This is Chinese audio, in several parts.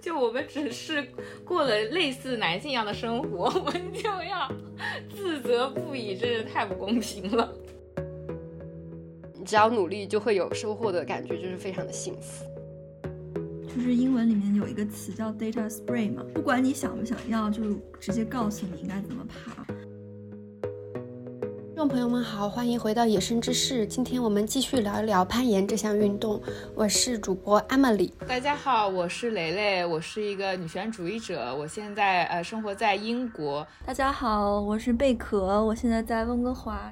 就我们只是过了类似男性一样的生活，我们就要自责不已，真是太不公平了。你只要努力就会有收获的感觉，就是非常的幸福。就是英文里面有一个词叫 data spray 嘛，不管你想不想要，就直接告诉你应该怎么爬。观众朋友们好，欢迎回到野生知识。今天我们继续聊一聊攀岩这项运动。我是主播 Emily。大家好，我是蕾蕾，我是一个女权主义者。我现在呃生活在英国。大家好，我是贝壳，我现在在温哥华。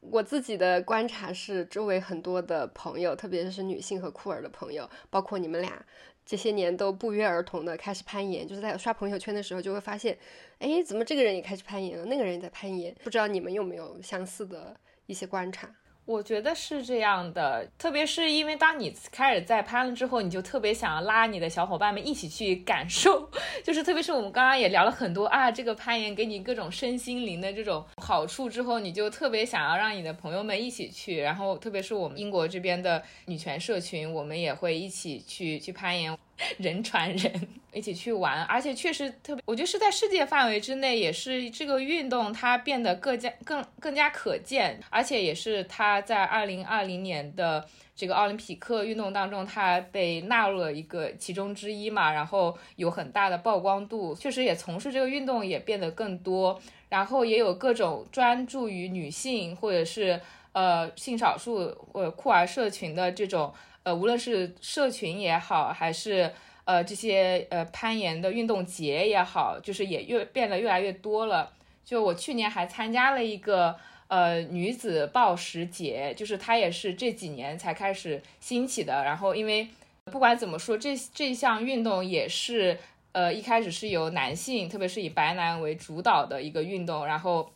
我自己的观察是，周围很多的朋友，特别是女性和酷儿的朋友，包括你们俩。这些年都不约而同的开始攀岩，就是在刷朋友圈的时候就会发现，哎，怎么这个人也开始攀岩了，那个人也在攀岩，不知道你们有没有相似的一些观察？我觉得是这样的，特别是因为当你开始在攀了之后，你就特别想要拉你的小伙伴们一起去感受，就是特别是我们刚刚也聊了很多啊，这个攀岩给你各种身心灵的这种好处之后，你就特别想要让你的朋友们一起去，然后特别是我们英国这边的女权社群，我们也会一起去去攀岩。人传人一起去玩，而且确实特别，我觉得是在世界范围之内，也是这个运动它变得更加更更加可见，而且也是它在二零二零年的这个奥林匹克运动当中，它被纳入了一个其中之一嘛，然后有很大的曝光度，确实也从事这个运动也变得更多，然后也有各种专注于女性或者是呃性少数呃酷儿社群的这种。呃，无论是社群也好，还是呃这些呃攀岩的运动节也好，就是也越变得越来越多了。就我去年还参加了一个呃女子暴食节，就是它也是这几年才开始兴起的。然后因为不管怎么说，这这项运动也是呃一开始是由男性，特别是以白男为主导的一个运动，然后。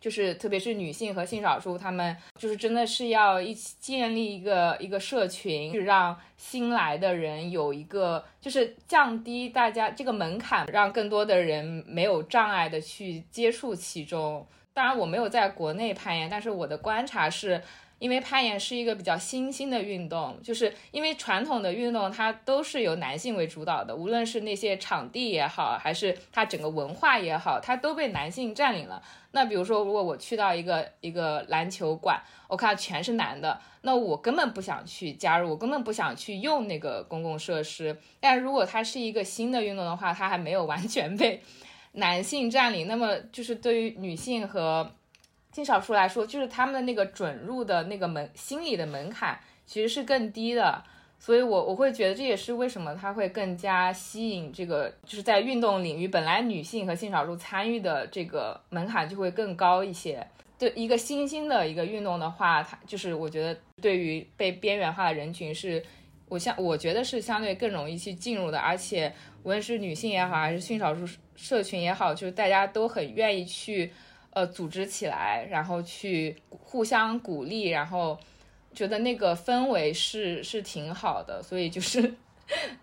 就是特别是女性和性少数，他们就是真的是要一起建立一个一个社群，去让新来的人有一个，就是降低大家这个门槛，让更多的人没有障碍的去接触其中。当然，我没有在国内攀岩，但是我的观察是。因为攀岩是一个比较新兴的运动，就是因为传统的运动它都是由男性为主导的，无论是那些场地也好，还是它整个文化也好，它都被男性占领了。那比如说，如果我去到一个一个篮球馆，我看全是男的，那我根本不想去加入，我根本不想去用那个公共设施。但如果它是一个新的运动的话，它还没有完全被 男性占领，那么就是对于女性和性少数来说，就是他们的那个准入的那个门心理的门槛其实是更低的，所以我我会觉得这也是为什么它会更加吸引这个，就是在运动领域本来女性和性少数参与的这个门槛就会更高一些。对一个新兴的一个运动的话，它就是我觉得对于被边缘化的人群是，我相我觉得是相对更容易去进入的，而且无论是女性也好，还是性少数社群也好，就是大家都很愿意去。呃，组织起来，然后去互相鼓励，然后觉得那个氛围是是挺好的，所以就是，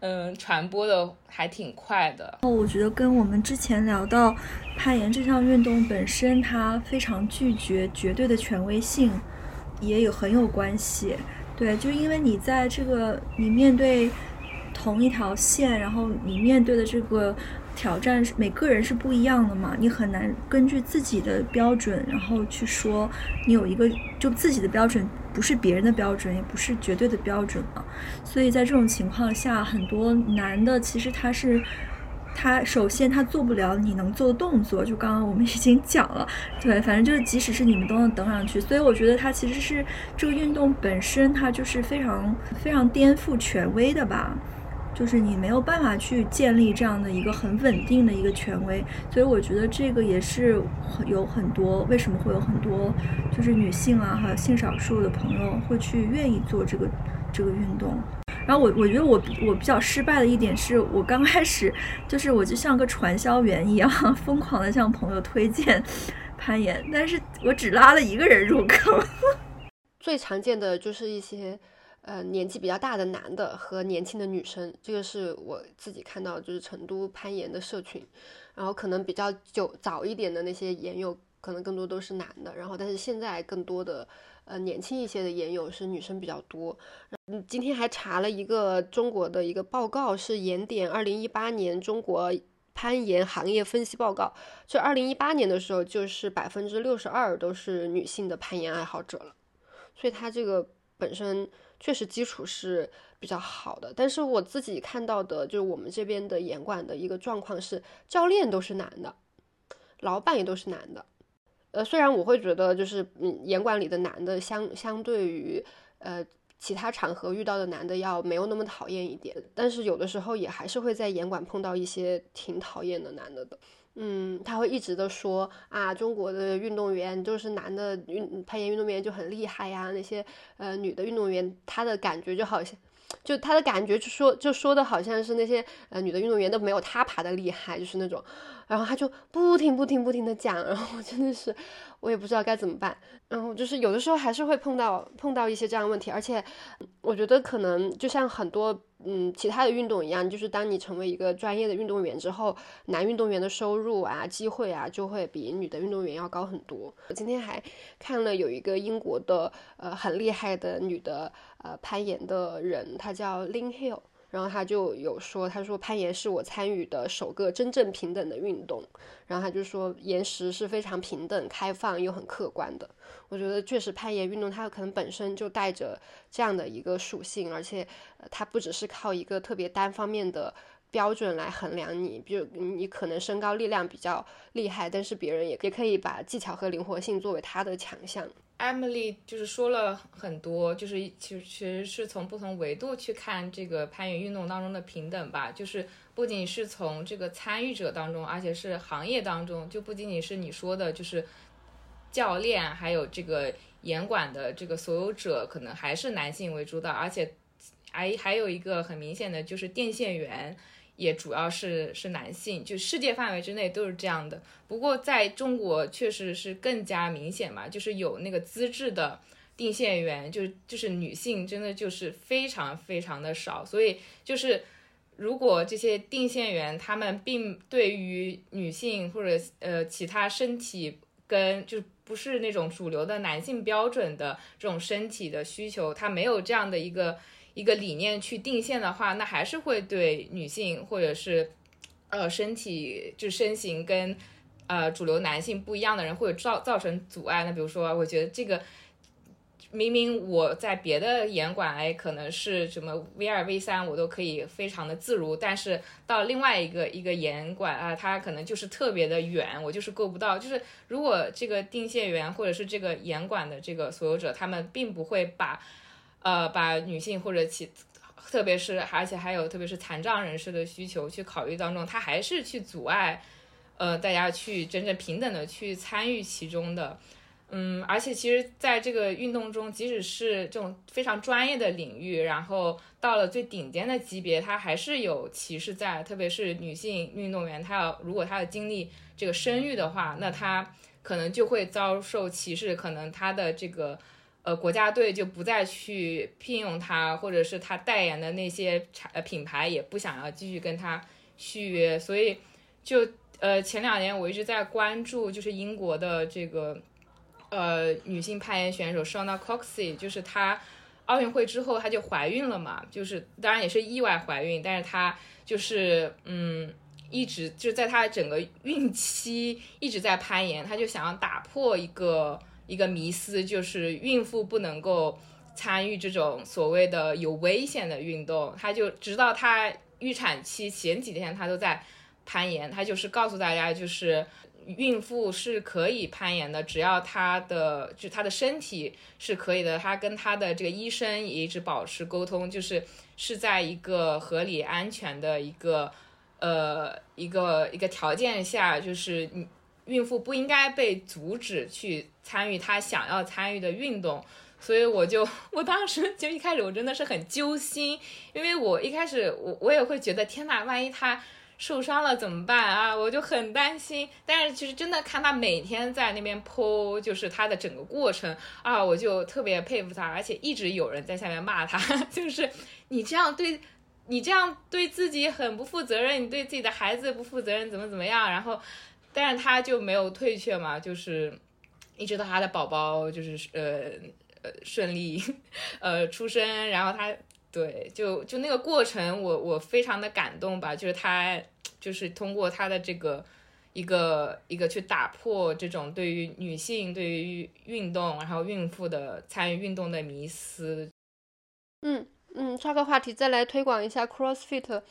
嗯，传播的还挺快的。哦，我觉得跟我们之前聊到攀岩这项运动本身，它非常拒绝绝对的权威性，也有很有关系。对，就因为你在这个你面对同一条线，然后你面对的这个。挑战是每个人是不一样的嘛，你很难根据自己的标准，然后去说你有一个就自己的标准不是别人的标准，也不是绝对的标准嘛。所以在这种情况下，很多男的其实他是他首先他做不了你能做的动作，就刚刚我们已经讲了，对，反正就是即使是你们都能登上去，所以我觉得他其实是这个运动本身它就是非常非常颠覆权威的吧。就是你没有办法去建立这样的一个很稳定的一个权威，所以我觉得这个也是有很多为什么会有很多就是女性啊，还有性少数的朋友会去愿意做这个这个运动。然后我我觉得我我比较失败的一点是我刚开始就是我就像个传销员一样，疯狂的向朋友推荐攀岩，但是我只拉了一个人入坑。最常见的就是一些。呃，年纪比较大的男的和年轻的女生，这个是我自己看到，就是成都攀岩的社群，然后可能比较久早一点的那些岩友，可能更多都是男的。然后，但是现在更多的呃年轻一些的研友是女生比较多。嗯，今天还查了一个中国的一个报告，是研点二零一八年中国攀岩行业分析报告。就二零一八年的时候，就是百分之六十二都是女性的攀岩爱好者了。所以它这个本身确实基础是比较好的。但是我自己看到的，就是我们这边的严管的一个状况是，教练都是男的，老板也都是男的。呃，虽然我会觉得，就是嗯，严管里的男的相相对于呃其他场合遇到的男的要没有那么讨厌一点，但是有的时候也还是会在严管碰到一些挺讨厌的男的的。嗯，他会一直的说啊，中国的运动员就是男的运攀岩运动员就很厉害呀，那些呃女的运动员，他的感觉就好像，就他的感觉就说就说的好像是那些呃女的运动员都没有他爬的厉害，就是那种，然后他就不停不停不停的讲，然后真的是我也不知道该怎么办，然后就是有的时候还是会碰到碰到一些这样的问题，而且我觉得可能就像很多。嗯，其他的运动一样，就是当你成为一个专业的运动员之后，男运动员的收入啊、机会啊，就会比女的运动员要高很多。我今天还看了有一个英国的呃很厉害的女的呃攀岩的人，她叫 Lin Hill。然后他就有说，他说攀岩是我参与的首个真正平等的运动。然后他就说，岩石是非常平等、开放又很客观的。我觉得确实攀岩运动它可能本身就带着这样的一个属性，而且它不只是靠一个特别单方面的标准来衡量你，比如你可能身高力量比较厉害，但是别人也也可以把技巧和灵活性作为他的强项。Emily 就是说了很多，就是其实其实是从不同维度去看这个攀岩运动当中的平等吧，就是不仅是从这个参与者当中，而且是行业当中，就不仅仅是你说的，就是教练，还有这个严管的这个所有者，可能还是男性为主导，而且还还有一个很明显的就是电线员。也主要是是男性，就世界范围之内都是这样的。不过在中国确实是更加明显嘛，就是有那个资质的定线员，就是就是女性真的就是非常非常的少。所以就是如果这些定线员他们并对于女性或者呃其他身体跟就不是那种主流的男性标准的这种身体的需求，他没有这样的一个。一个理念去定线的话，那还是会对女性或者是，呃，身体就身形跟，呃，主流男性不一样的人会造造成阻碍。那比如说，我觉得这个明明我在别的严管，哎，可能是什么 V 二 V 三，我都可以非常的自如，但是到另外一个一个严管啊，它可能就是特别的远，我就是够不到。就是如果这个定线员或者是这个严管的这个所有者，他们并不会把。呃，把女性或者其，特别是而且还有特别是残障人士的需求去考虑当中，他还是去阻碍，呃，大家去真正平等的去参与其中的，嗯，而且其实在这个运动中，即使是这种非常专业的领域，然后到了最顶尖的级别，他还是有歧视在，特别是女性运动员，她要如果她要经历这个生育的话，那她可能就会遭受歧视，可能她的这个。呃，国家队就不再去聘用他，或者是他代言的那些产呃品牌也不想要继续跟他续约，所以就呃前两年我一直在关注，就是英国的这个呃女性攀岩选手 Shona Coxie，就是她奥运会之后她就怀孕了嘛，就是当然也是意外怀孕，但是她就是嗯一直就是在她整个孕期一直在攀岩，她就想要打破一个。一个迷思就是孕妇不能够参与这种所谓的有危险的运动。她就直到她预产期前几天，她都在攀岩。她就是告诉大家，就是孕妇是可以攀岩的，只要她的就她的身体是可以的。她跟她的这个医生也一直保持沟通，就是是在一个合理安全的一个呃一个一个条件下，就是你。孕妇不应该被阻止去参与她想要参与的运动，所以我就我当时就一开始我真的是很揪心，因为我一开始我我也会觉得天呐，万一她受伤了怎么办啊？我就很担心。但是其实真的看她每天在那边剖，就是她的整个过程啊，我就特别佩服她，而且一直有人在下面骂她，就是你这样对，你这样对自己很不负责任，你对自己的孩子不负责任，怎么怎么样，然后。但是他就没有退却嘛，就是一直到他的宝宝就是呃呃顺利呃出生，然后他对就就那个过程，我我非常的感动吧，就是他就是通过他的这个一个一个去打破这种对于女性对于运动然后孕妇的参与运动的迷思，嗯。嗯，插个话题，再来推广一下 CrossFit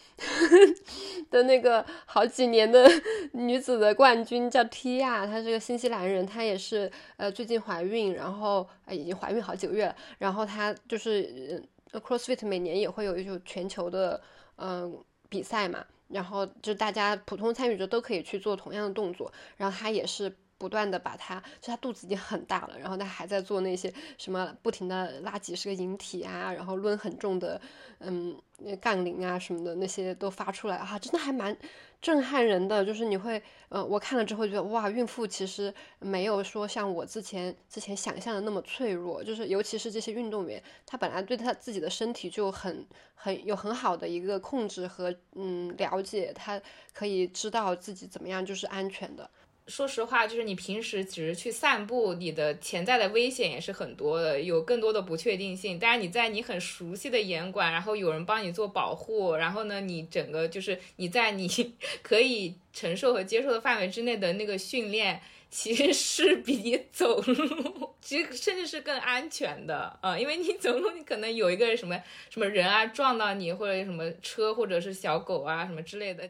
的那个好几年的 女子的冠军叫 Tia，她是个新西兰人，她也是呃最近怀孕，然后呃已经怀孕好几个月了，然后她就是呃 CrossFit 每年也会有一种全球的嗯比赛嘛，然后就大家普通参与者都可以去做同样的动作，然后她也是。不断的把他，就他肚子已经很大了，然后他还在做那些什么，不停的拉几十个引体啊，然后抡很重的，嗯，杠铃啊什么的那些都发出来啊，真的还蛮震撼人的。就是你会，呃，我看了之后觉得，哇，孕妇其实没有说像我之前之前想象的那么脆弱，就是尤其是这些运动员，他本来对他自己的身体就很很有很好的一个控制和嗯了解，他可以知道自己怎么样就是安全的。说实话，就是你平时只是去散步，你的潜在的危险也是很多的，有更多的不确定性。但是你在你很熟悉的严管，然后有人帮你做保护，然后呢，你整个就是你在你 可以承受和接受的范围之内的那个训练，其实是比你走路，其实甚至是更安全的啊，因为你走路，你可能有一个什么什么人啊撞到你，或者什么车或者是小狗啊什么之类的。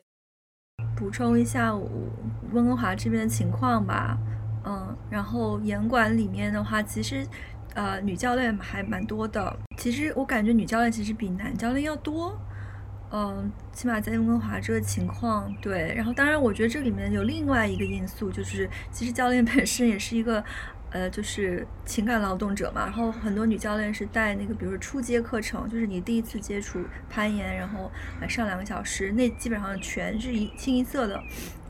补充一下温哥华这边的情况吧，嗯，然后严管里面的话，其实，呃，女教练还蛮多的。其实我感觉女教练其实比男教练要多，嗯，起码在温哥华这个情况，对。然后当然，我觉得这里面有另外一个因素，就是其实教练本身也是一个。呃，就是情感劳动者嘛，然后很多女教练是带那个，比如说初阶课程，就是你第一次接触攀岩，然后来上两个小时，那基本上全是一清一色的，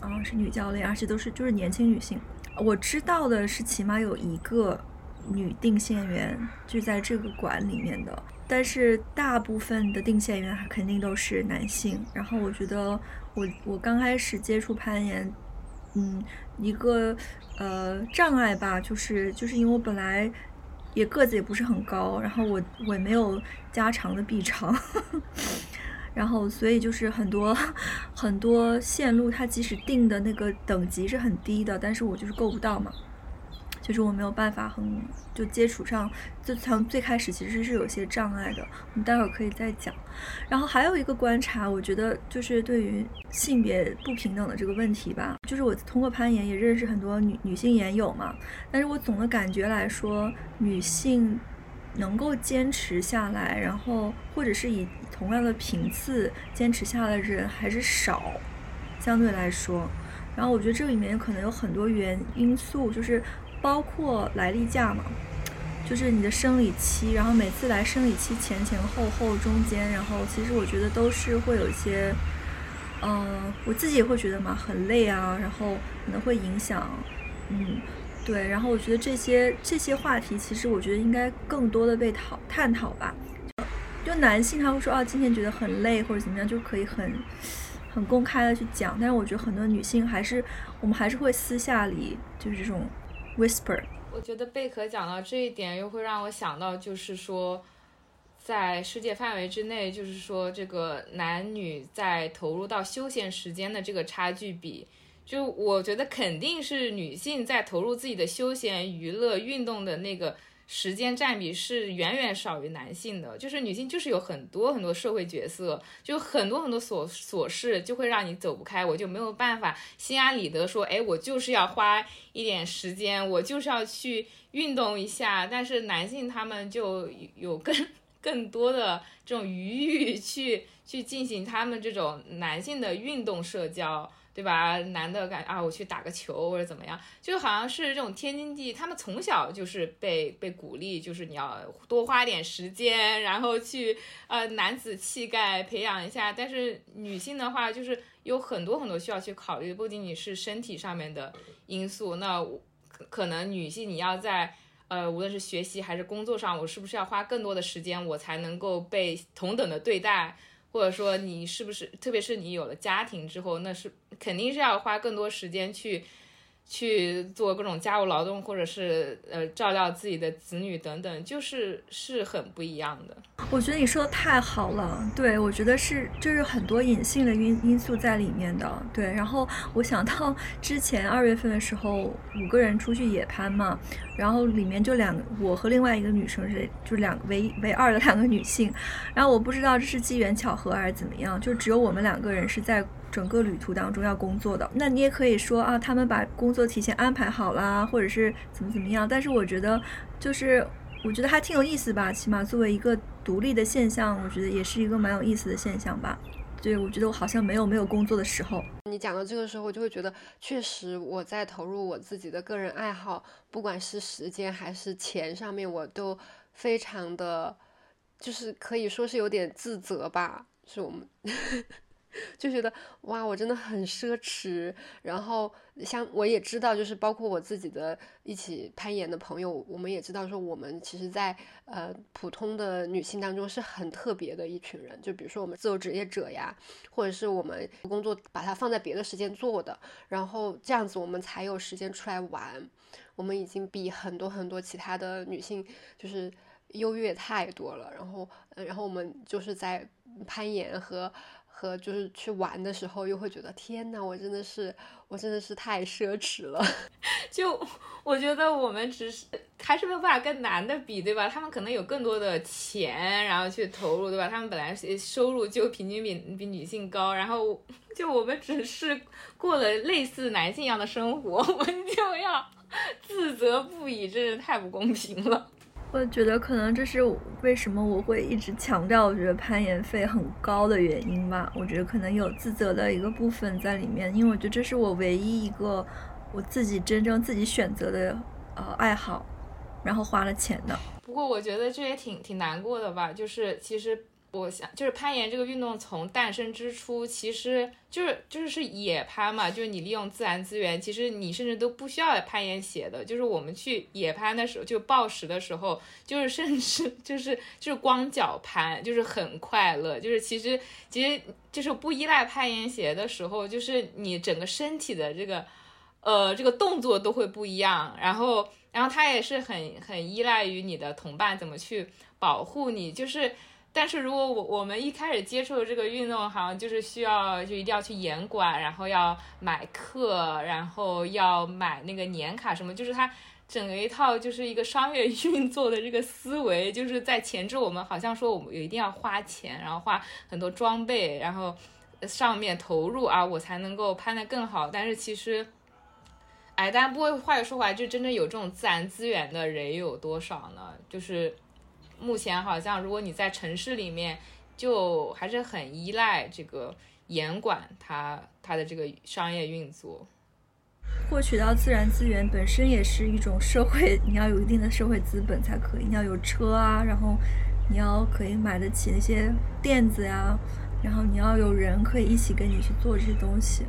然啊，是女教练，而且都是就是年轻女性。我知道的是，起码有一个女定线员就在这个馆里面的，但是大部分的定线员肯定都是男性。然后我觉得，我我刚开始接触攀岩。嗯，一个呃障碍吧，就是就是因为我本来也个子也不是很高，然后我我也没有加长的臂长，然后所以就是很多很多线路，它即使定的那个等级是很低的，但是我就是够不到嘛。就是我没有办法很就接触上，就从最开始其实是有些障碍的，我们待会儿可以再讲。然后还有一个观察，我觉得就是对于性别不平等的这个问题吧，就是我通过攀岩也认识很多女女性岩友嘛，但是我总的感觉来说，女性能够坚持下来，然后或者是以同样的频次坚持下来的人还是少，相对来说。然后我觉得这里面可能有很多原因素，就是。包括来例假嘛，就是你的生理期，然后每次来生理期前前后后中间，然后其实我觉得都是会有一些，嗯，我自己也会觉得嘛很累啊，然后可能会影响，嗯，对，然后我觉得这些这些话题其实我觉得应该更多的被讨探讨吧，就男性他会说啊今天觉得很累或者怎么样就可以很很公开的去讲，但是我觉得很多女性还是我们还是会私下里就是这种。Whisper，我觉得贝壳讲到这一点，又会让我想到，就是说，在世界范围之内，就是说这个男女在投入到休闲时间的这个差距比，就我觉得肯定是女性在投入自己的休闲娱乐运动的那个。时间占比是远远少于男性的，就是女性就是有很多很多社会角色，就很多很多琐琐事就会让你走不开，我就没有办法心安理得说，哎，我就是要花一点时间，我就是要去运动一下。但是男性他们就有更 更多的这种余裕去去进行他们这种男性的运动社交。对吧？男的感啊，我去打个球或者怎么样，就好像是这种天经地义。他们从小就是被被鼓励，就是你要多花点时间，然后去呃男子气概培养一下。但是女性的话，就是有很多很多需要去考虑，不仅仅是身体上面的因素。那可能女性你要在呃无论是学习还是工作上，我是不是要花更多的时间，我才能够被同等的对待？或者说你是不是，特别是你有了家庭之后，那是肯定是要花更多时间去。去做各种家务劳动，或者是呃照料自己的子女等等，就是是很不一样的。我觉得你说的太好了，对我觉得是就是很多隐性的因因素在里面的。对，然后我想到之前二月份的时候，五个人出去野攀嘛，然后里面就两个我和另外一个女生是就两个唯唯二的两个女性，然后我不知道这是机缘巧合还是怎么样，就只有我们两个人是在。整个旅途当中要工作的，那你也可以说啊，他们把工作提前安排好啦，或者是怎么怎么样。但是我觉得，就是我觉得还挺有意思吧，起码作为一个独立的现象，我觉得也是一个蛮有意思的现象吧。对，我觉得我好像没有没有工作的时候。你讲到这个时候，我就会觉得，确实我在投入我自己的个人爱好，不管是时间还是钱上面，我都非常的，就是可以说是有点自责吧，是我们。就觉得哇，我真的很奢侈。然后像我也知道，就是包括我自己的一起攀岩的朋友，我们也知道说，我们其实，在呃普通的女性当中是很特别的一群人。就比如说我们自由职业者呀，或者是我们工作把它放在别的时间做的，然后这样子我们才有时间出来玩。我们已经比很多很多其他的女性就是优越太多了。然后，然后我们就是在攀岩和。和就是去玩的时候，又会觉得天哪，我真的是，我真的是太奢侈了。就我觉得我们只是还是没有办法跟男的比，对吧？他们可能有更多的钱，然后去投入，对吧？他们本来收入就平均比比女性高，然后就我们只是过了类似男性一样的生活，我们就要自责不已，真是太不公平了。我觉得可能这是为什么我会一直强调，我觉得攀岩费很高的原因吧。我觉得可能有自责的一个部分在里面，因为我觉得这是我唯一一个我自己真正自己选择的呃爱好，然后花了钱的。不过我觉得这也挺挺难过的吧，就是其实。我想就是攀岩这个运动从诞生之初，其实就是就是是野攀嘛，就是你利用自然资源，其实你甚至都不需要攀岩鞋的。就是我们去野攀的时候，就暴食的时候，就是甚至就是就是光脚攀，就是很快乐。就是其实其实就是不依赖攀岩鞋的时候，就是你整个身体的这个呃这个动作都会不一样。然后然后它也是很很依赖于你的同伴怎么去保护你，就是。但是如果我我们一开始接触的这个运动，好像就是需要就一定要去严管，然后要买课，然后要买那个年卡什么，就是它整个一套就是一个商业 运作的这个思维，就是在前置我们好像说我们有一定要花钱，然后花很多装备，然后上面投入啊，我才能够攀得更好。但是其实，哎，但不过话又说回来，就真正有这种自然资源的人有多少呢？就是。目前好像，如果你在城市里面，就还是很依赖这个严管它它的这个商业运作。获取到自然资源本身也是一种社会，你要有一定的社会资本才可以。你要有车啊，然后你要可以买得起那些垫子呀，然后你要有人可以一起跟你去做这些东西。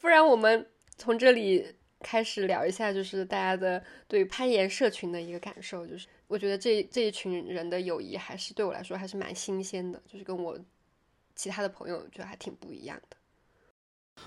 不然我们从这里。开始聊一下，就是大家的对攀岩社群的一个感受。就是我觉得这这一群人的友谊，还是对我来说还是蛮新鲜的。就是跟我其他的朋友，觉得还挺不一样的。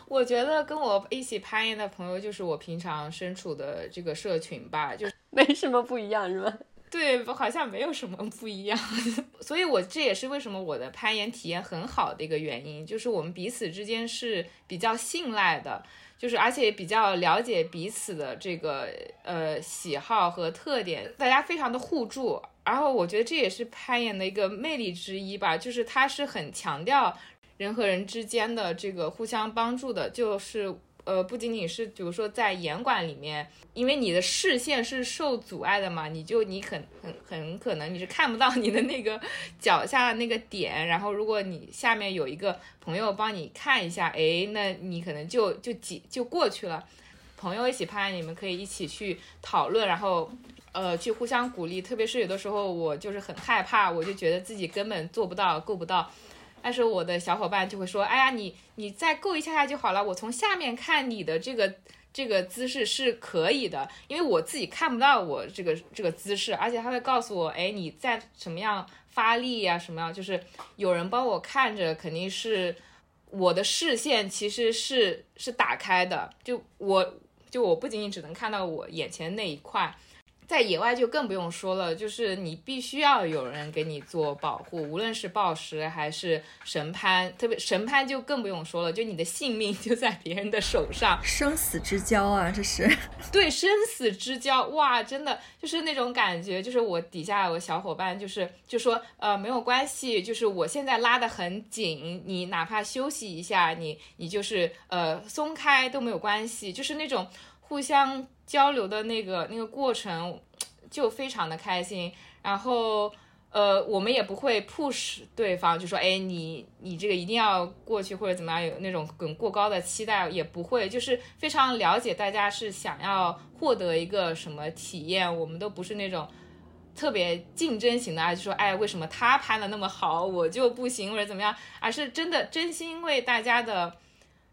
我觉得跟我一起攀岩的朋友，就是我平常身处的这个社群吧，就 没什么不一样，是吗？对，好像没有什么不一样。所以，我这也是为什么我的攀岩体验很好的一个原因，就是我们彼此之间是比较信赖的。就是，而且也比较了解彼此的这个呃喜好和特点，大家非常的互助。然后我觉得这也是攀岩的一个魅力之一吧，就是它是很强调人和人之间的这个互相帮助的，就是。呃，不仅仅是，比如说在严管里面，因为你的视线是受阻碍的嘛，你就你很很很可能你是看不到你的那个脚下的那个点，然后如果你下面有一个朋友帮你看一下，哎，那你可能就就挤就过去了。朋友一起拍，你们可以一起去讨论，然后呃去互相鼓励。特别是有的时候我就是很害怕，我就觉得自己根本做不到，够不到。但是我的小伙伴就会说：“哎呀，你你再够一下下就好了。我从下面看你的这个这个姿势是可以的，因为我自己看不到我这个这个姿势，而且他会告诉我，哎，你在什么样发力呀，什么样，就是有人帮我看着，肯定是我的视线其实是是打开的，就我就我不仅仅只能看到我眼前那一块。在野外就更不用说了，就是你必须要有人给你做保护，无论是暴食还是神攀，特别神攀就更不用说了，就你的性命就在别人的手上，生死之交啊，这是 对生死之交，哇，真的就是那种感觉，就是我底下有个小伙伴就是就说，呃，没有关系，就是我现在拉得很紧，你哪怕休息一下，你你就是呃松开都没有关系，就是那种互相。交流的那个那个过程就非常的开心，然后呃，我们也不会 push 对方，就说哎，你你这个一定要过去或者怎么样，有那种很过高的期待也不会，就是非常了解大家是想要获得一个什么体验，我们都不是那种特别竞争型的啊，就说哎，为什么他拍的那么好，我就不行或者怎么样，而是真的真心为大家的。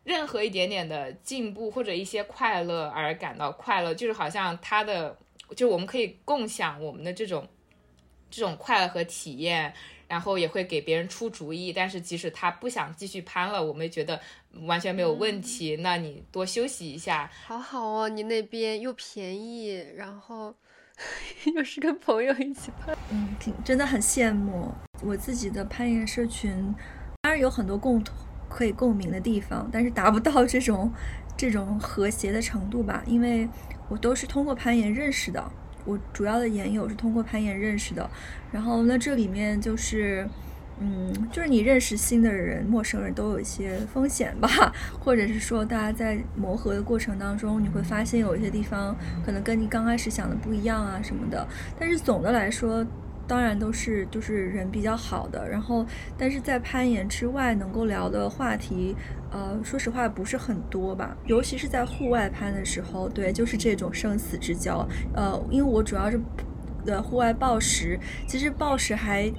任何一点点的进步或者一些快乐而感到快乐，就是好像他的，就我们可以共享我们的这种这种快乐和体验，然后也会给别人出主意。但是即使他不想继续攀了，我们也觉得完全没有问题。那你多休息一下，好好哦，你那边又便宜，然后又是跟朋友一起攀，嗯，挺真的很羡慕我自己的攀岩社群，当然有很多共同。可以共鸣的地方，但是达不到这种这种和谐的程度吧，因为我都是通过攀岩认识的，我主要的岩友是通过攀岩认识的，然后那这里面就是，嗯，就是你认识新的人、陌生人都有一些风险吧，或者是说大家在磨合的过程当中，你会发现有一些地方可能跟你刚开始想的不一样啊什么的，但是总的来说。当然都是就是人比较好的，然后但是在攀岩之外能够聊的话题，呃，说实话不是很多吧，尤其是在户外攀的时候，对，就是这种生死之交，呃，因为我主要是的户外暴食，其实暴食还，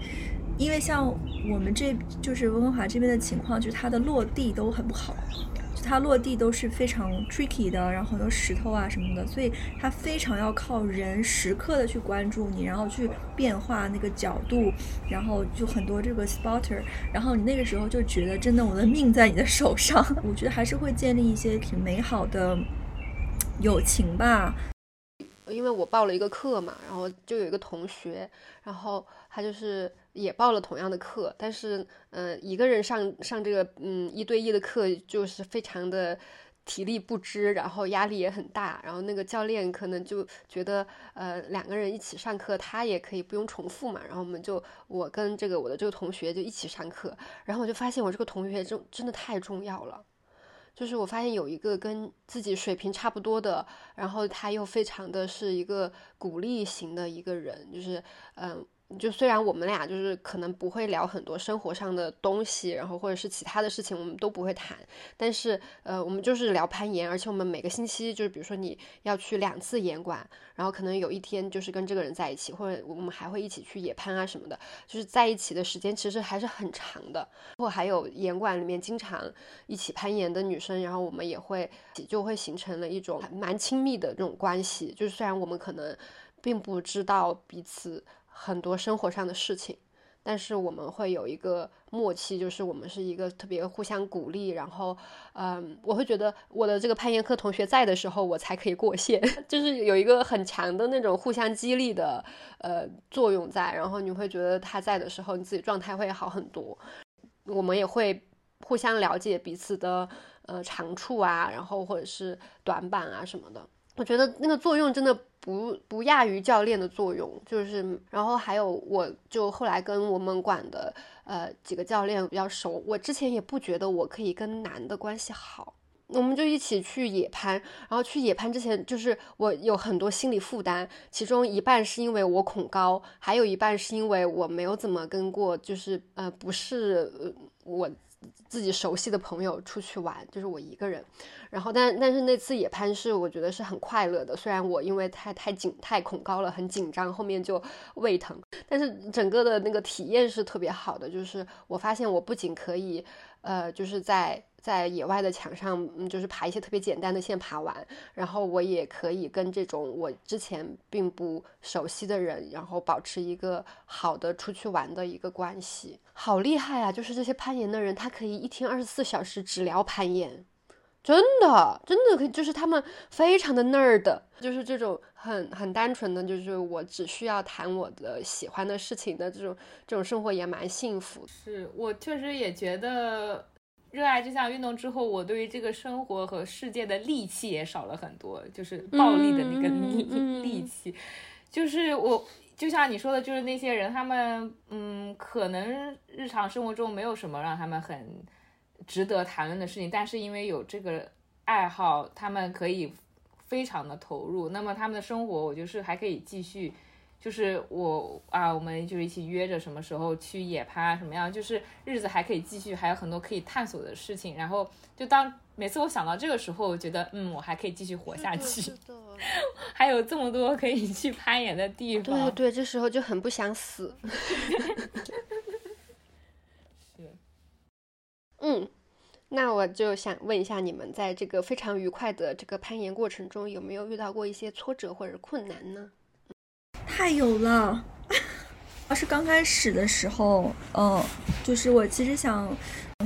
因为像我们这就是温哥华这边的情况，就是它的落地都很不好。它落地都是非常 tricky 的，然后很多石头啊什么的，所以它非常要靠人时刻的去关注你，然后去变化那个角度，然后就很多这个 spotter，然后你那个时候就觉得真的我的命在你的手上，我觉得还是会建立一些挺美好的友情吧。因为我报了一个课嘛，然后就有一个同学，然后他就是也报了同样的课，但是，嗯，一个人上上这个嗯一对一的课就是非常的体力不支，然后压力也很大，然后那个教练可能就觉得，呃，两个人一起上课，他也可以不用重复嘛，然后我们就我跟这个我的这个同学就一起上课，然后我就发现我这个同学真真的太重要了。就是我发现有一个跟自己水平差不多的，然后他又非常的是一个鼓励型的一个人，就是嗯。就虽然我们俩就是可能不会聊很多生活上的东西，然后或者是其他的事情，我们都不会谈。但是呃，我们就是聊攀岩，而且我们每个星期就是比如说你要去两次岩馆，然后可能有一天就是跟这个人在一起，或者我们还会一起去野攀啊什么的，就是在一起的时间其实还是很长的。或还有岩馆里面经常一起攀岩的女生，然后我们也会就会形成了一种蛮亲密的这种关系。就是虽然我们可能并不知道彼此。很多生活上的事情，但是我们会有一个默契，就是我们是一个特别互相鼓励，然后，嗯，我会觉得我的这个攀岩课同学在的时候，我才可以过线，就是有一个很强的那种互相激励的呃作用在，然后你会觉得他在的时候，你自己状态会好很多。我们也会互相了解彼此的呃长处啊，然后或者是短板啊什么的。我觉得那个作用真的不不亚于教练的作用，就是，然后还有，我就后来跟我们馆的呃几个教练比较熟，我之前也不觉得我可以跟男的关系好，我们就一起去野攀，然后去野攀之前，就是我有很多心理负担，其中一半是因为我恐高，还有一半是因为我没有怎么跟过，就是呃不是我。自己熟悉的朋友出去玩，就是我一个人。然后，但但是那次野攀是我觉得是很快乐的。虽然我因为太太紧太恐高了，很紧张，后面就胃疼。但是整个的那个体验是特别好的，就是我发现我不仅可以呃，就是在在野外的墙上，嗯，就是爬一些特别简单的线爬完，然后我也可以跟这种我之前并不熟悉的人，然后保持一个好的出去玩的一个关系，好厉害啊！就是这些攀岩的人，他可以一天二十四小时只聊攀岩。真的，真的可以，就是他们非常的 nerd，就是这种很很单纯的，就是我只需要谈我的喜欢的事情的这种这种生活也蛮幸福。是我确实也觉得，热爱这项运动之后，我对于这个生活和世界的戾气也少了很多，就是暴力的那个戾戾气。就是我就像你说的，就是那些人，他们嗯，可能日常生活中没有什么让他们很。值得谈论的事情，但是因为有这个爱好，他们可以非常的投入。那么他们的生活，我就是还可以继续，就是我啊，我们就是一起约着什么时候去野攀什么样，就是日子还可以继续，还有很多可以探索的事情。然后就当每次我想到这个时候，我觉得嗯，我还可以继续活下去，还有这么多可以去攀岩的地方。对对，这时候就很不想死。嗯，那我就想问一下，你们在这个非常愉快的这个攀岩过程中，有没有遇到过一些挫折或者困难呢？太有了，要是刚开始的时候，嗯，就是我其实想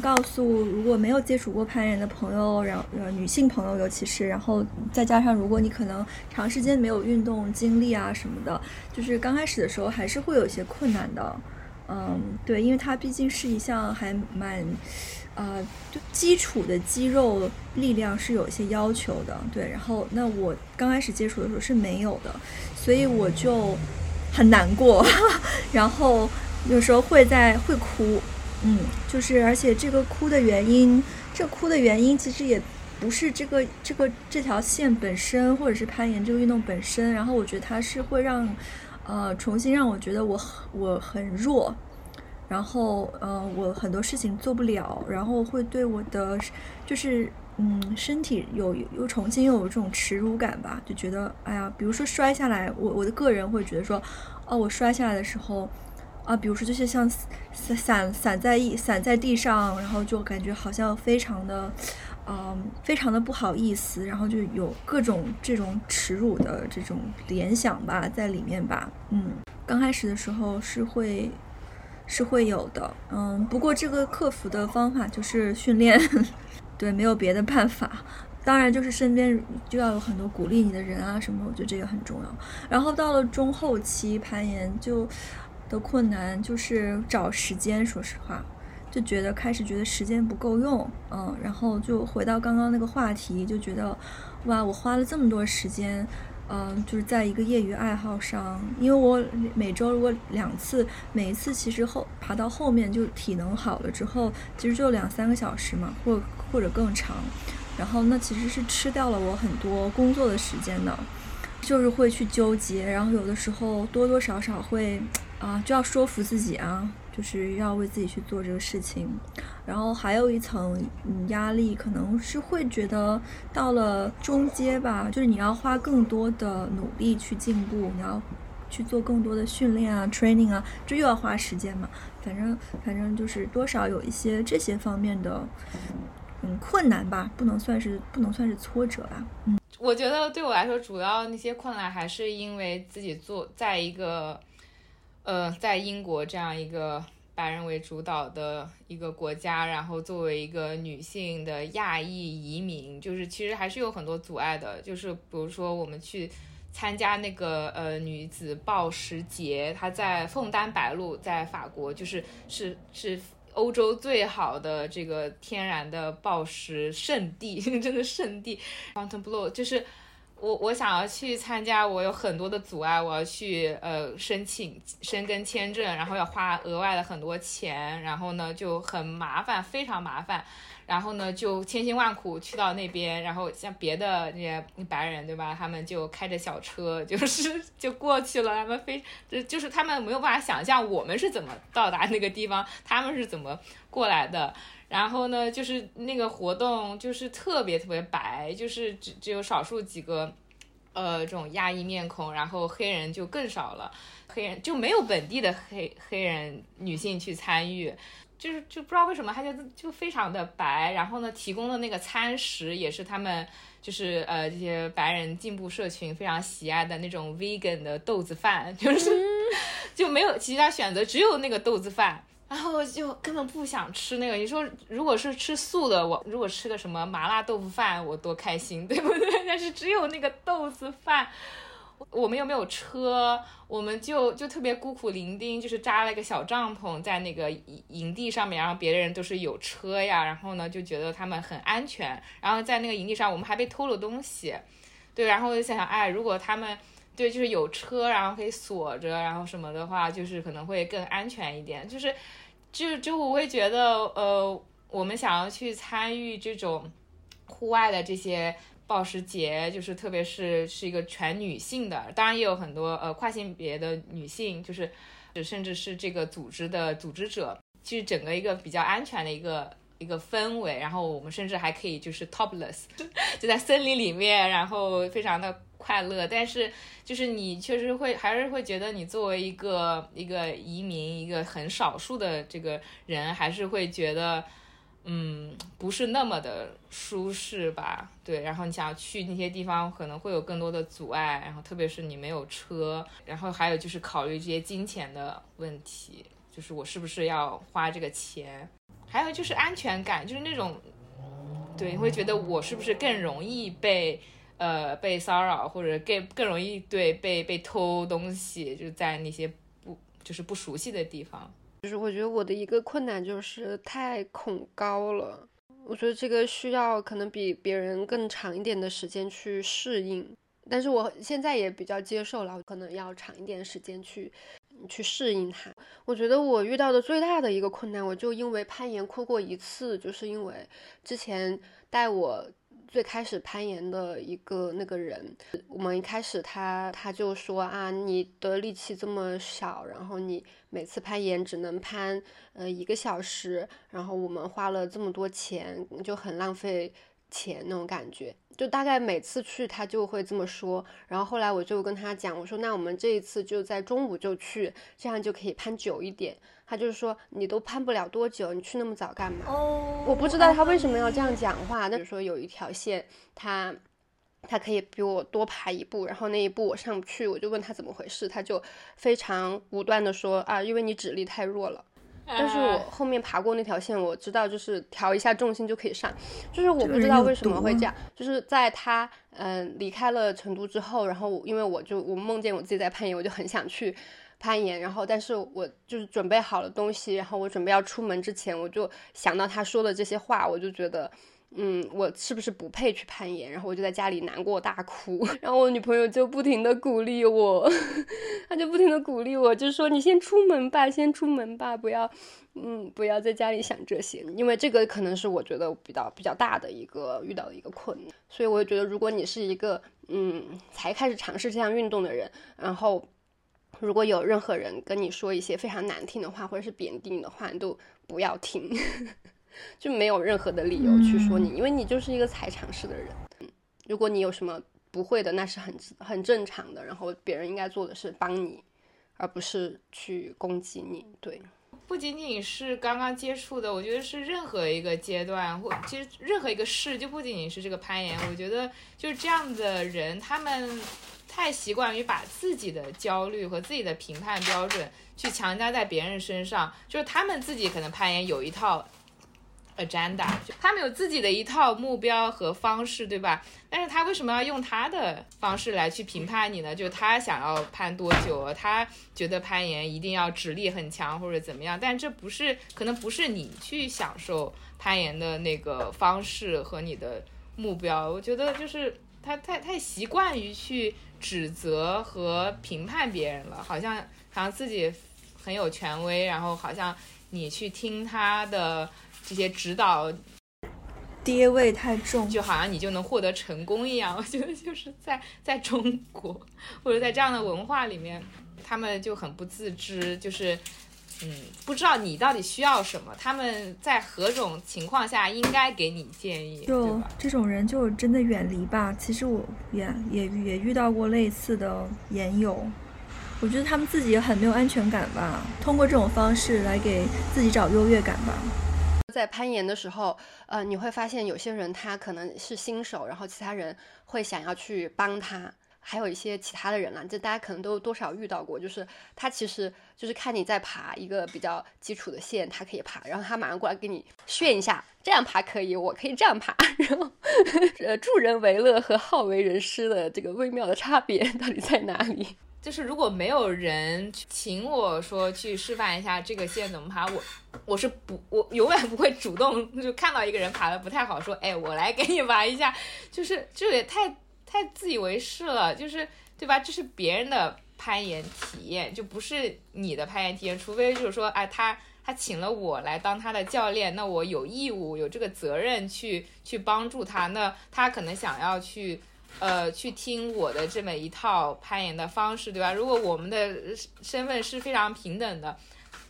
告诉如果没有接触过攀岩的朋友，然后女性朋友尤其是，然后再加上如果你可能长时间没有运动经历啊什么的，就是刚开始的时候还是会有些困难的。嗯，对，因为它毕竟是一项还蛮。呃，就基础的肌肉力量是有一些要求的，对。然后，那我刚开始接触的时候是没有的，所以我就很难过，然后有时候会在会哭，嗯，就是而且这个哭的原因，这哭的原因其实也不是这个这个这条线本身，或者是攀岩这个运动本身，然后我觉得它是会让呃重新让我觉得我我很弱。然后，呃，我很多事情做不了，然后会对我的，就是，嗯，身体有又重新又有这种耻辱感吧，就觉得，哎呀，比如说摔下来，我我的个人会觉得说，哦，我摔下来的时候，啊，比如说就是像散散散在一散在地上，然后就感觉好像非常的，嗯，非常的不好意思，然后就有各种这种耻辱的这种联想吧在里面吧，嗯，刚开始的时候是会。是会有的，嗯，不过这个克服的方法就是训练，对，没有别的办法。当然，就是身边就要有很多鼓励你的人啊什么，我觉得这个很重要。然后到了中后期攀岩就的困难就是找时间，说实话，就觉得开始觉得时间不够用，嗯，然后就回到刚刚那个话题，就觉得哇，我花了这么多时间。嗯，就是在一个业余爱好上，因为我每周如果两次，每一次其实后爬到后面就体能好了之后，其实就两三个小时嘛，或或者更长，然后那其实是吃掉了我很多工作的时间的，就是会去纠结，然后有的时候多多少少会啊，就要说服自己啊。就是要为自己去做这个事情，然后还有一层嗯压力，可能是会觉得到了中阶吧，就是你要花更多的努力去进步，你要去做更多的训练啊，training 啊，这又要花时间嘛。反正反正就是多少有一些这些方面的嗯困难吧，不能算是不能算是挫折吧。嗯，我觉得对我来说，主要那些困难还是因为自己做在一个。呃，在英国这样一个白人为主导的一个国家，然后作为一个女性的亚裔移民，就是其实还是有很多阻碍的。就是比如说，我们去参加那个呃女子暴食节，她在枫丹白露，在法国，就是是是欧洲最好的这个天然的暴食圣地，真的圣地，Fontainebleau，就是。我我想要去参加，我有很多的阻碍，我要去呃申请申根签证，然后要花额外的很多钱，然后呢就很麻烦，非常麻烦，然后呢就千辛万苦去到那边，然后像别的那些白人对吧，他们就开着小车，就是 就过去了，他们非就就是他们没有办法想象我们是怎么到达那个地方，他们是怎么过来的。然后呢，就是那个活动就是特别特别白，就是只只有少数几个，呃，这种亚裔面孔，然后黑人就更少了，黑人就没有本地的黑黑人女性去参与。就是就不知道为什么他就就非常的白，然后呢，提供的那个餐食也是他们就是呃这些白人进步社群非常喜爱的那种 vegan 的豆子饭，就是 就没有其他选择，只有那个豆子饭。然后就根本不想吃那个。你说，如果是吃素的，我如果吃个什么麻辣豆腐饭，我多开心，对不对？但是只有那个豆子饭，我们又没有车，我们就就特别孤苦伶仃，就是扎了一个小帐篷在那个营营地上面，然后别的人都是有车呀，然后呢就觉得他们很安全。然后在那个营地上，我们还被偷了东西，对。然后我就想想，哎，如果他们。对，就是有车，然后可以锁着，然后什么的话，就是可能会更安全一点。就是，就就我会觉得，呃，我们想要去参与这种户外的这些暴食节，就是特别是是一个全女性的，当然也有很多呃跨性别的女性，就是甚至是这个组织的组织者，其实整个一个比较安全的一个一个氛围。然后我们甚至还可以就是 topless，就在森林里面，然后非常的。快乐，但是就是你确实会还是会觉得你作为一个一个移民，一个很少数的这个人，还是会觉得，嗯，不是那么的舒适吧？对，然后你想要去那些地方，可能会有更多的阻碍，然后特别是你没有车，然后还有就是考虑这些金钱的问题，就是我是不是要花这个钱？还有就是安全感，就是那种，对，你会觉得我是不是更容易被。呃，被骚扰或者更更容易对被被偷东西，就是在那些不就是不熟悉的地方。就是我觉得我的一个困难就是太恐高了，我觉得这个需要可能比别人更长一点的时间去适应，但是我现在也比较接受了，可能要长一点时间去去适应它。我觉得我遇到的最大的一个困难，我就因为攀岩哭过一次，就是因为之前带我。最开始攀岩的一个那个人，我们一开始他他就说啊，你的力气这么小，然后你每次攀岩只能攀呃一个小时，然后我们花了这么多钱，就很浪费钱那种感觉。就大概每次去他就会这么说，然后后来我就跟他讲，我说那我们这一次就在中午就去，这样就可以攀久一点。他就是说你都攀不了多久，你去那么早干嘛？哦，我不知道他为什么要这样讲话。那比如说有一条线，他他可以比我多爬一步，然后那一步我上不去，我就问他怎么回事，他就非常武断的说啊，因为你指力太弱了。但是我后面爬过那条线，我知道就是调一下重心就可以上，就是我不知道为什么会这样，就是在他嗯离开了成都之后，然后因为我就我梦见我自己在攀岩，我就很想去攀岩，然后但是我就是准备好了东西，然后我准备要出门之前，我就想到他说的这些话，我就觉得。嗯，我是不是不配去攀岩？然后我就在家里难过大哭，然后我女朋友就不停的鼓励我，她就不停的鼓励我，就说你先出门吧，先出门吧，不要，嗯，不要在家里想这些，因为这个可能是我觉得比较比较大的一个遇到的一个困难。所以我觉得，如果你是一个嗯才开始尝试这项运动的人，然后如果有任何人跟你说一些非常难听的话或者是贬低你的话，你都不要听。就没有任何的理由去说你，因为你就是一个才尝试的人。如果你有什么不会的，那是很很正常的。然后别人应该做的是帮你，而不是去攻击你。对，不仅仅是刚刚接触的，我觉得是任何一个阶段，或其实任何一个事，就不仅仅是这个攀岩。我觉得就是这样的人，他们太习惯于把自己的焦虑和自己的评判标准去强加在别人身上，就是他们自己可能攀岩有一套。agenda，他们有自己的一套目标和方式，对吧？但是他为什么要用他的方式来去评判你呢？就他想要攀多久，他觉得攀岩一定要指力很强或者怎么样，但这不是可能不是你去享受攀岩的那个方式和你的目标。我觉得就是他太太习惯于去指责和评判别人了，好像好像自己很有权威，然后好像你去听他的。这些指导，爹味太重，就好像你就能获得成功一样。我觉得就是在在中国或者在这样的文化里面，他们就很不自知，就是嗯，不知道你到底需要什么，他们在何种情况下应该给你建议，就这种人就真的远离吧。其实我也也也遇到过类似的研友，我觉得他们自己也很没有安全感吧，通过这种方式来给自己找优越感吧。在攀岩的时候，呃，你会发现有些人他可能是新手，然后其他人会想要去帮他。还有一些其他的人啦，就大家可能都多少遇到过，就是他其实就是看你在爬一个比较基础的线，他可以爬，然后他马上过来给你炫一下，这样爬可以，我可以这样爬，然后呃助人为乐和好为人师的这个微妙的差别到底在哪里？就是如果没有人请我说去示范一下这个线怎么爬，我我是不我永远不会主动就看到一个人爬的不太好，说哎我来给你爬一下，就是这也太。太自以为是了，就是对吧？这是别人的攀岩体验，就不是你的攀岩体验。除非就是说，哎，他他请了我来当他的教练，那我有义务有这个责任去去帮助他。那他可能想要去呃去听我的这么一套攀岩的方式，对吧？如果我们的身份是非常平等的，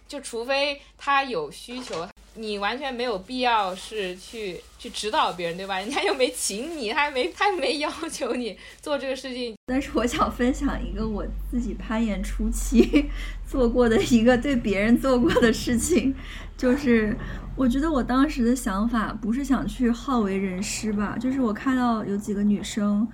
就除非他有需求。你完全没有必要是去去指导别人，对吧？人家又没请你，他没 他没要求你做这个事情。但是我想分享一个我自己攀岩初期做过的一个对别人做过的事情，就是我觉得我当时的想法不是想去好为人师吧，就是我看到有几个女生。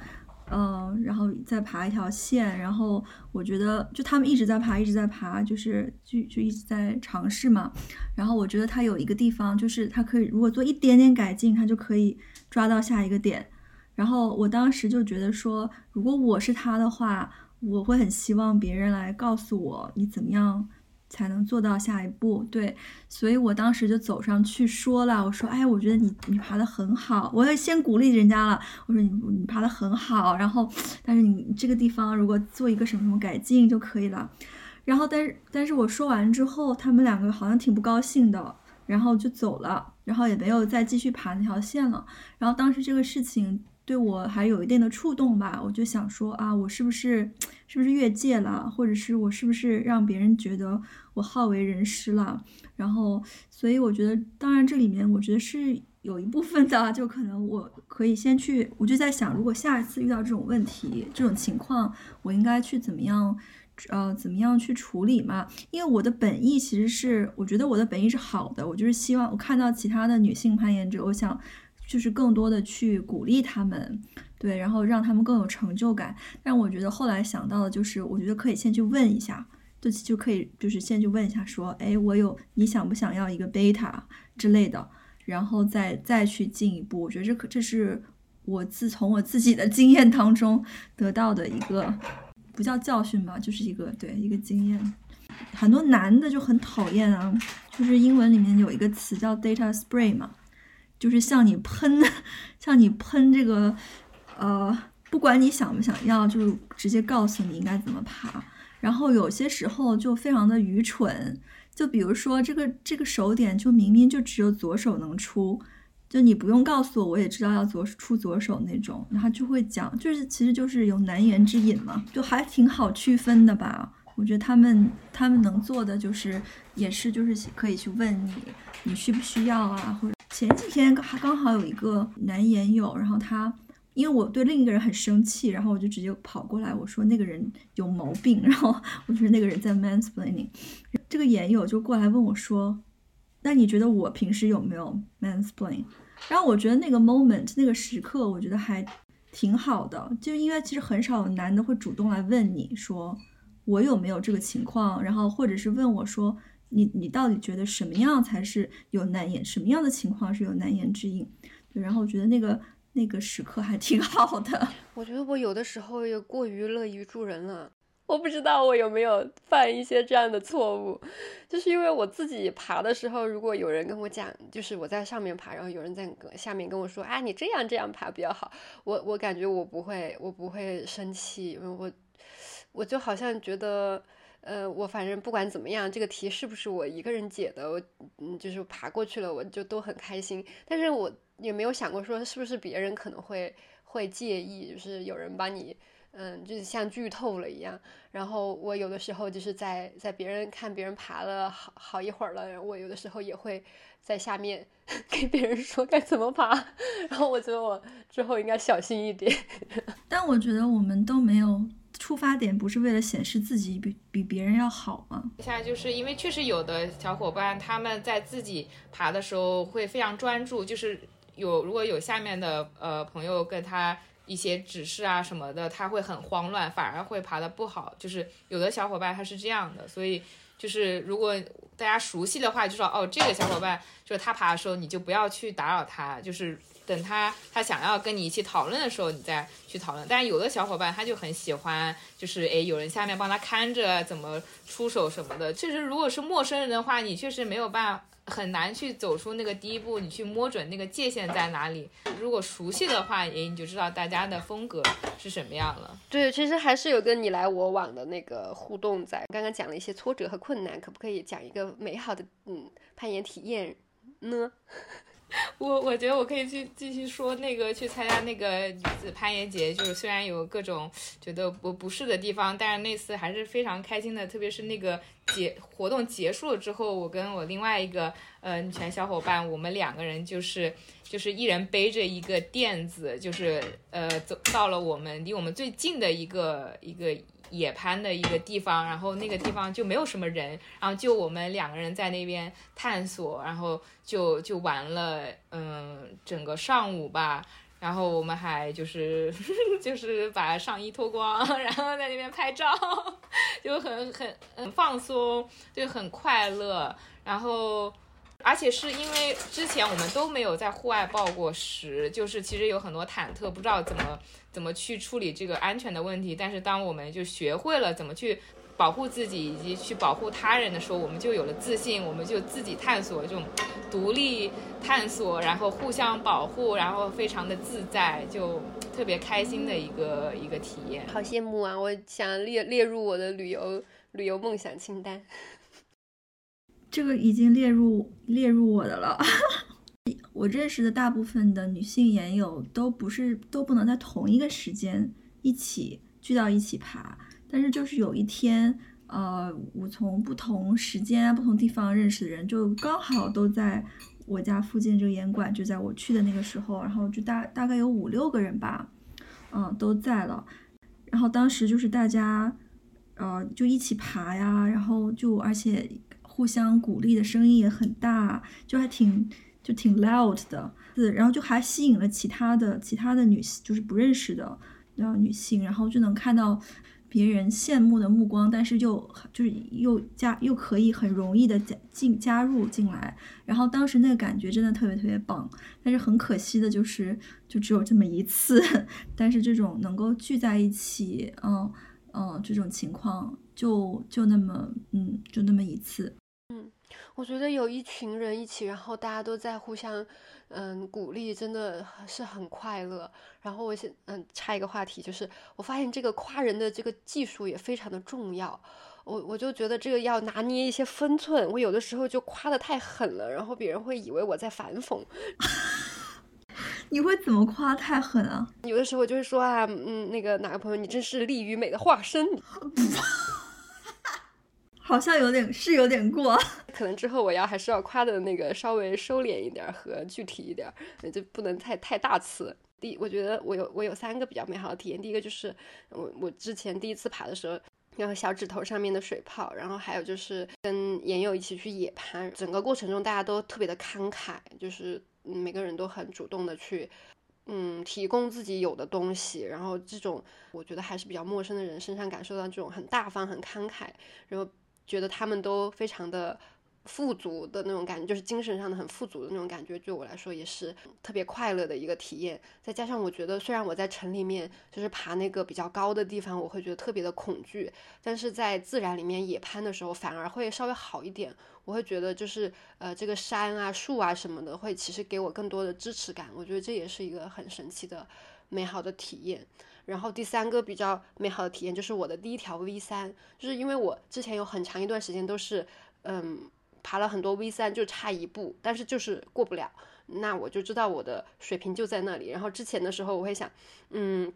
嗯，然后在爬一条线，然后我觉得就他们一直在爬，一直在爬，就是就就一直在尝试嘛。然后我觉得他有一个地方，就是他可以如果做一点点改进，他就可以抓到下一个点。然后我当时就觉得说，如果我是他的话，我会很希望别人来告诉我你怎么样。才能做到下一步，对，所以我当时就走上去说了，我说，哎，我觉得你你爬的很好，我要先鼓励人家了，我说你你爬的很好，然后，但是你这个地方如果做一个什么什么改进就可以了，然后，但是但是我说完之后，他们两个好像挺不高兴的，然后就走了，然后也没有再继续爬那条线了，然后当时这个事情。对我还有一定的触动吧，我就想说啊，我是不是是不是越界了，或者是我是不是让别人觉得我好为人师了？然后，所以我觉得，当然这里面我觉得是有一部分的，就可能我可以先去，我就在想，如果下一次遇到这种问题、这种情况，我应该去怎么样，呃，怎么样去处理嘛？因为我的本意其实是，我觉得我的本意是好的，我就是希望我看到其他的女性攀岩者，我想。就是更多的去鼓励他们，对，然后让他们更有成就感。但我觉得后来想到的就是，我觉得可以先去问一下，就就可以就是先去问一下，说，哎，我有你想不想要一个贝塔之类的，然后再再去进一步。我觉得这可这是我自从我自己的经验当中得到的一个不叫教训吧，就是一个对一个经验。很多男的就很讨厌啊，就是英文里面有一个词叫 data spray 嘛。就是向你喷，向你喷这个，呃，不管你想不想要，就直接告诉你应该怎么爬。然后有些时候就非常的愚蠢，就比如说这个这个手点就明明就只有左手能出，就你不用告诉我，我也知道要左出左手那种。然后就会讲，就是其实就是有难言之隐嘛，就还挺好区分的吧。我觉得他们他们能做的就是也是就是可以去问你，你需不需要啊，或者。前几天还刚好有一个男研友，然后他因为我对另一个人很生气，然后我就直接跑过来，我说那个人有毛病，然后我觉得那个人在 mansplaining，这个研友就过来问我说，那你觉得我平时有没有 mansplain？然后我觉得那个 moment 那个时刻，我觉得还挺好的，就因为其实很少有男的会主动来问你说我有没有这个情况，然后或者是问我说。你你到底觉得什么样才是有难言？什么样的情况是有难言之隐？对，然后我觉得那个那个时刻还挺 好的。我觉得我有的时候也过于乐于助人了。我不知道我有没有犯一些这样的错误，就是因为我自己爬的时候，如果有人跟我讲，就是我在上面爬，然后有人在下面跟我说啊，你这样这样爬比较好，我我感觉我不会，我不会生气，因为我我就好像觉得。呃，我反正不管怎么样，这个题是不是我一个人解的，我嗯，就是爬过去了，我就都很开心。但是我也没有想过说是不是别人可能会会介意，就是有人把你，嗯，就是像剧透了一样。然后我有的时候就是在在别人看别人爬了好好一会儿了，我有的时候也会在下面 给别人说该怎么爬。然后我觉得我之后应该小心一点。但我觉得我们都没有。出发点不是为了显示自己比比别人要好吗？现在就是因为确实有的小伙伴他们在自己爬的时候会非常专注，就是有如果有下面的呃朋友跟他一些指示啊什么的，他会很慌乱，反而会爬得不好。就是有的小伙伴他是这样的，所以就是如果大家熟悉的话，就说哦这个小伙伴就是他爬的时候，你就不要去打扰他，就是。等他他想要跟你一起讨论的时候，你再去讨论。但有的小伙伴他就很喜欢，就是诶有人下面帮他看着怎么出手什么的。确实，如果是陌生人的话，你确实没有办法，很难去走出那个第一步，你去摸准那个界限在哪里。如果熟悉的话，诶你就知道大家的风格是什么样了。对，其实还是有个你来我往的那个互动在。刚刚讲了一些挫折和困难，可不可以讲一个美好的嗯攀岩体验呢？我我觉得我可以去继续说那个去参加那个女子攀岩节，就是虽然有各种觉得不不适的地方，但是那次还是非常开心的。特别是那个结活动结束了之后，我跟我另外一个呃女权小伙伴，我们两个人就是就是一人背着一个垫子，就是呃走到了我们离我们最近的一个一个。野攀的一个地方，然后那个地方就没有什么人，然后就我们两个人在那边探索，然后就就玩了，嗯，整个上午吧。然后我们还就是 就是把上衣脱光，然后在那边拍照，就很很很放松，就很快乐。然后。而且是因为之前我们都没有在户外报过时，就是其实有很多忐忑，不知道怎么怎么去处理这个安全的问题。但是当我们就学会了怎么去保护自己以及去保护他人的时候，我们就有了自信，我们就自己探索这种独立探索，然后互相保护，然后非常的自在，就特别开心的一个一个体验。好羡慕啊！我想列列入我的旅游旅游梦想清单。这个已经列入列入我的了。我认识的大部分的女性研友都不是都不能在同一个时间一起聚到一起爬，但是就是有一天，呃，我从不同时间、不同地方认识的人，就刚好都在我家附近这个岩馆，就在我去的那个时候，然后就大大概有五六个人吧，嗯，都在了。然后当时就是大家，呃，就一起爬呀，然后就而且。互相鼓励的声音也很大，就还挺就挺 loud 的，是，然后就还吸引了其他的其他的女性，就是不认识的呃女性，然后就能看到别人羡慕的目光，但是就就是又加又可以很容易的加进加入进来，然后当时那个感觉真的特别特别棒，但是很可惜的就是就只有这么一次，但是这种能够聚在一起，嗯嗯，这种情况就就那么嗯就那么一次。嗯，我觉得有一群人一起，然后大家都在互相，嗯，鼓励，真的是很快乐。然后我先，嗯，插一个话题，就是我发现这个夸人的这个技术也非常的重要。我我就觉得这个要拿捏一些分寸，我有的时候就夸的太狠了，然后别人会以为我在反讽。你会怎么夸太狠啊？有的时候就是说啊，嗯，那个哪个朋友，你真是力与美的化身。好像有点是有点过，可能之后我要还是要夸的那个稍微收敛一点和具体一点，就不能太太大词。第，我觉得我有我有三个比较美好的体验。第一个就是我我之前第一次爬的时候，然后小指头上面的水泡，然后还有就是跟研友一起去野攀，整个过程中大家都特别的慷慨，就是每个人都很主动的去嗯提供自己有的东西，然后这种我觉得还是比较陌生的人身上感受到这种很大方很慷慨，然后。觉得他们都非常的富足的那种感觉，就是精神上的很富足的那种感觉，对我来说也是特别快乐的一个体验。再加上我觉得，虽然我在城里面就是爬那个比较高的地方，我会觉得特别的恐惧，但是在自然里面野攀的时候，反而会稍微好一点。我会觉得就是呃，这个山啊、树啊什么的，会其实给我更多的支持感。我觉得这也是一个很神奇的、美好的体验。然后第三个比较美好的体验就是我的第一条 V 三，就是因为我之前有很长一段时间都是，嗯，爬了很多 V 三就差一步，但是就是过不了，那我就知道我的水平就在那里。然后之前的时候我会想，嗯，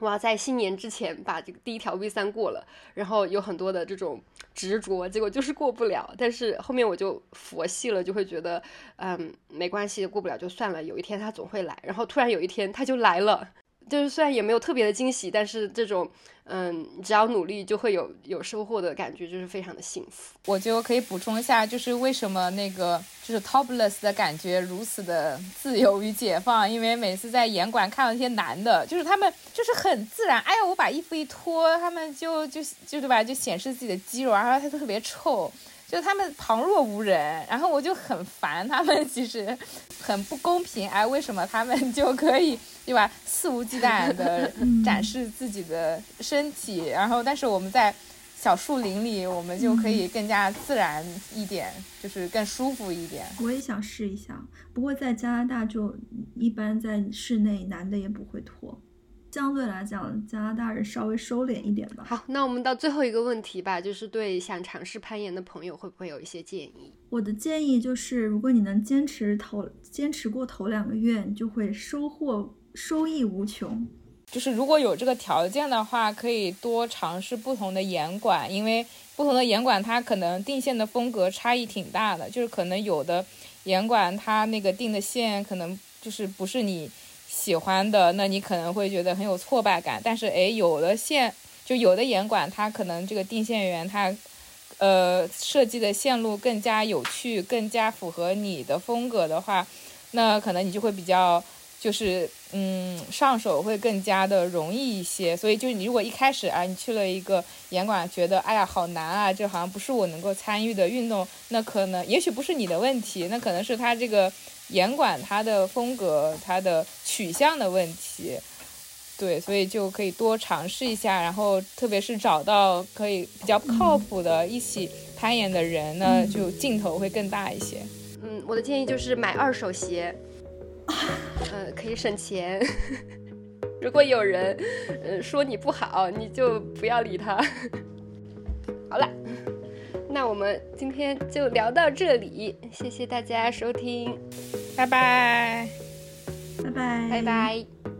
我要在新年之前把这个第一条 V 三过了，然后有很多的这种执着，结果就是过不了。但是后面我就佛系了，就会觉得，嗯，没关系，过不了就算了，有一天它总会来。然后突然有一天它就来了。就是虽然也没有特别的惊喜，但是这种。嗯，只要努力就会有有收获的感觉，就是非常的幸福。我就可以补充一下，就是为什么那个就是 topless 的感觉如此的自由与解放，因为每次在严管看到那些男的，就是他们就是很自然，哎呀，我把衣服一脱，他们就就就对吧，就显示自己的肌肉，然后他特别臭。就他们旁若无人，然后我就很烦他们，其实很不公平。哎，为什么他们就可以对吧，肆无忌惮的 展示自己的身体，然后但是我们在小树林里，我们就可以更加自然一点，就是更舒服一点。我也想试一下，不过在加拿大就一般在室内，男的也不会脱。相对来讲，加拿大人稍微收敛一点吧。好，那我们到最后一个问题吧，就是对想尝试攀岩的朋友，会不会有一些建议？我的建议就是，如果你能坚持头坚持过头两个月，你就会收获收益无穷。就是如果有这个条件的话，可以多尝试不同的岩馆，因为不同的岩馆它可能定线的风格差异挺大的，就是可能有的岩馆它那个定的线可能就是不是你。喜欢的，那你可能会觉得很有挫败感。但是，哎，有的线就有的严管，它可能这个定线员他，呃，设计的线路更加有趣，更加符合你的风格的话，那可能你就会比较，就是嗯，上手会更加的容易一些。所以，就是你如果一开始啊，你去了一个严管，觉得哎呀好难啊，这好像不是我能够参与的运动，那可能也许不是你的问题，那可能是他这个。严管他的风格、他的取向的问题，对，所以就可以多尝试一下，然后特别是找到可以比较靠谱的一起攀岩的人呢，就劲头会更大一些。嗯，我的建议就是买二手鞋，呃，可以省钱。如果有人呃说你不好，你就不要理他。好了。那我们今天就聊到这里，谢谢大家收听，拜拜，拜拜，拜拜。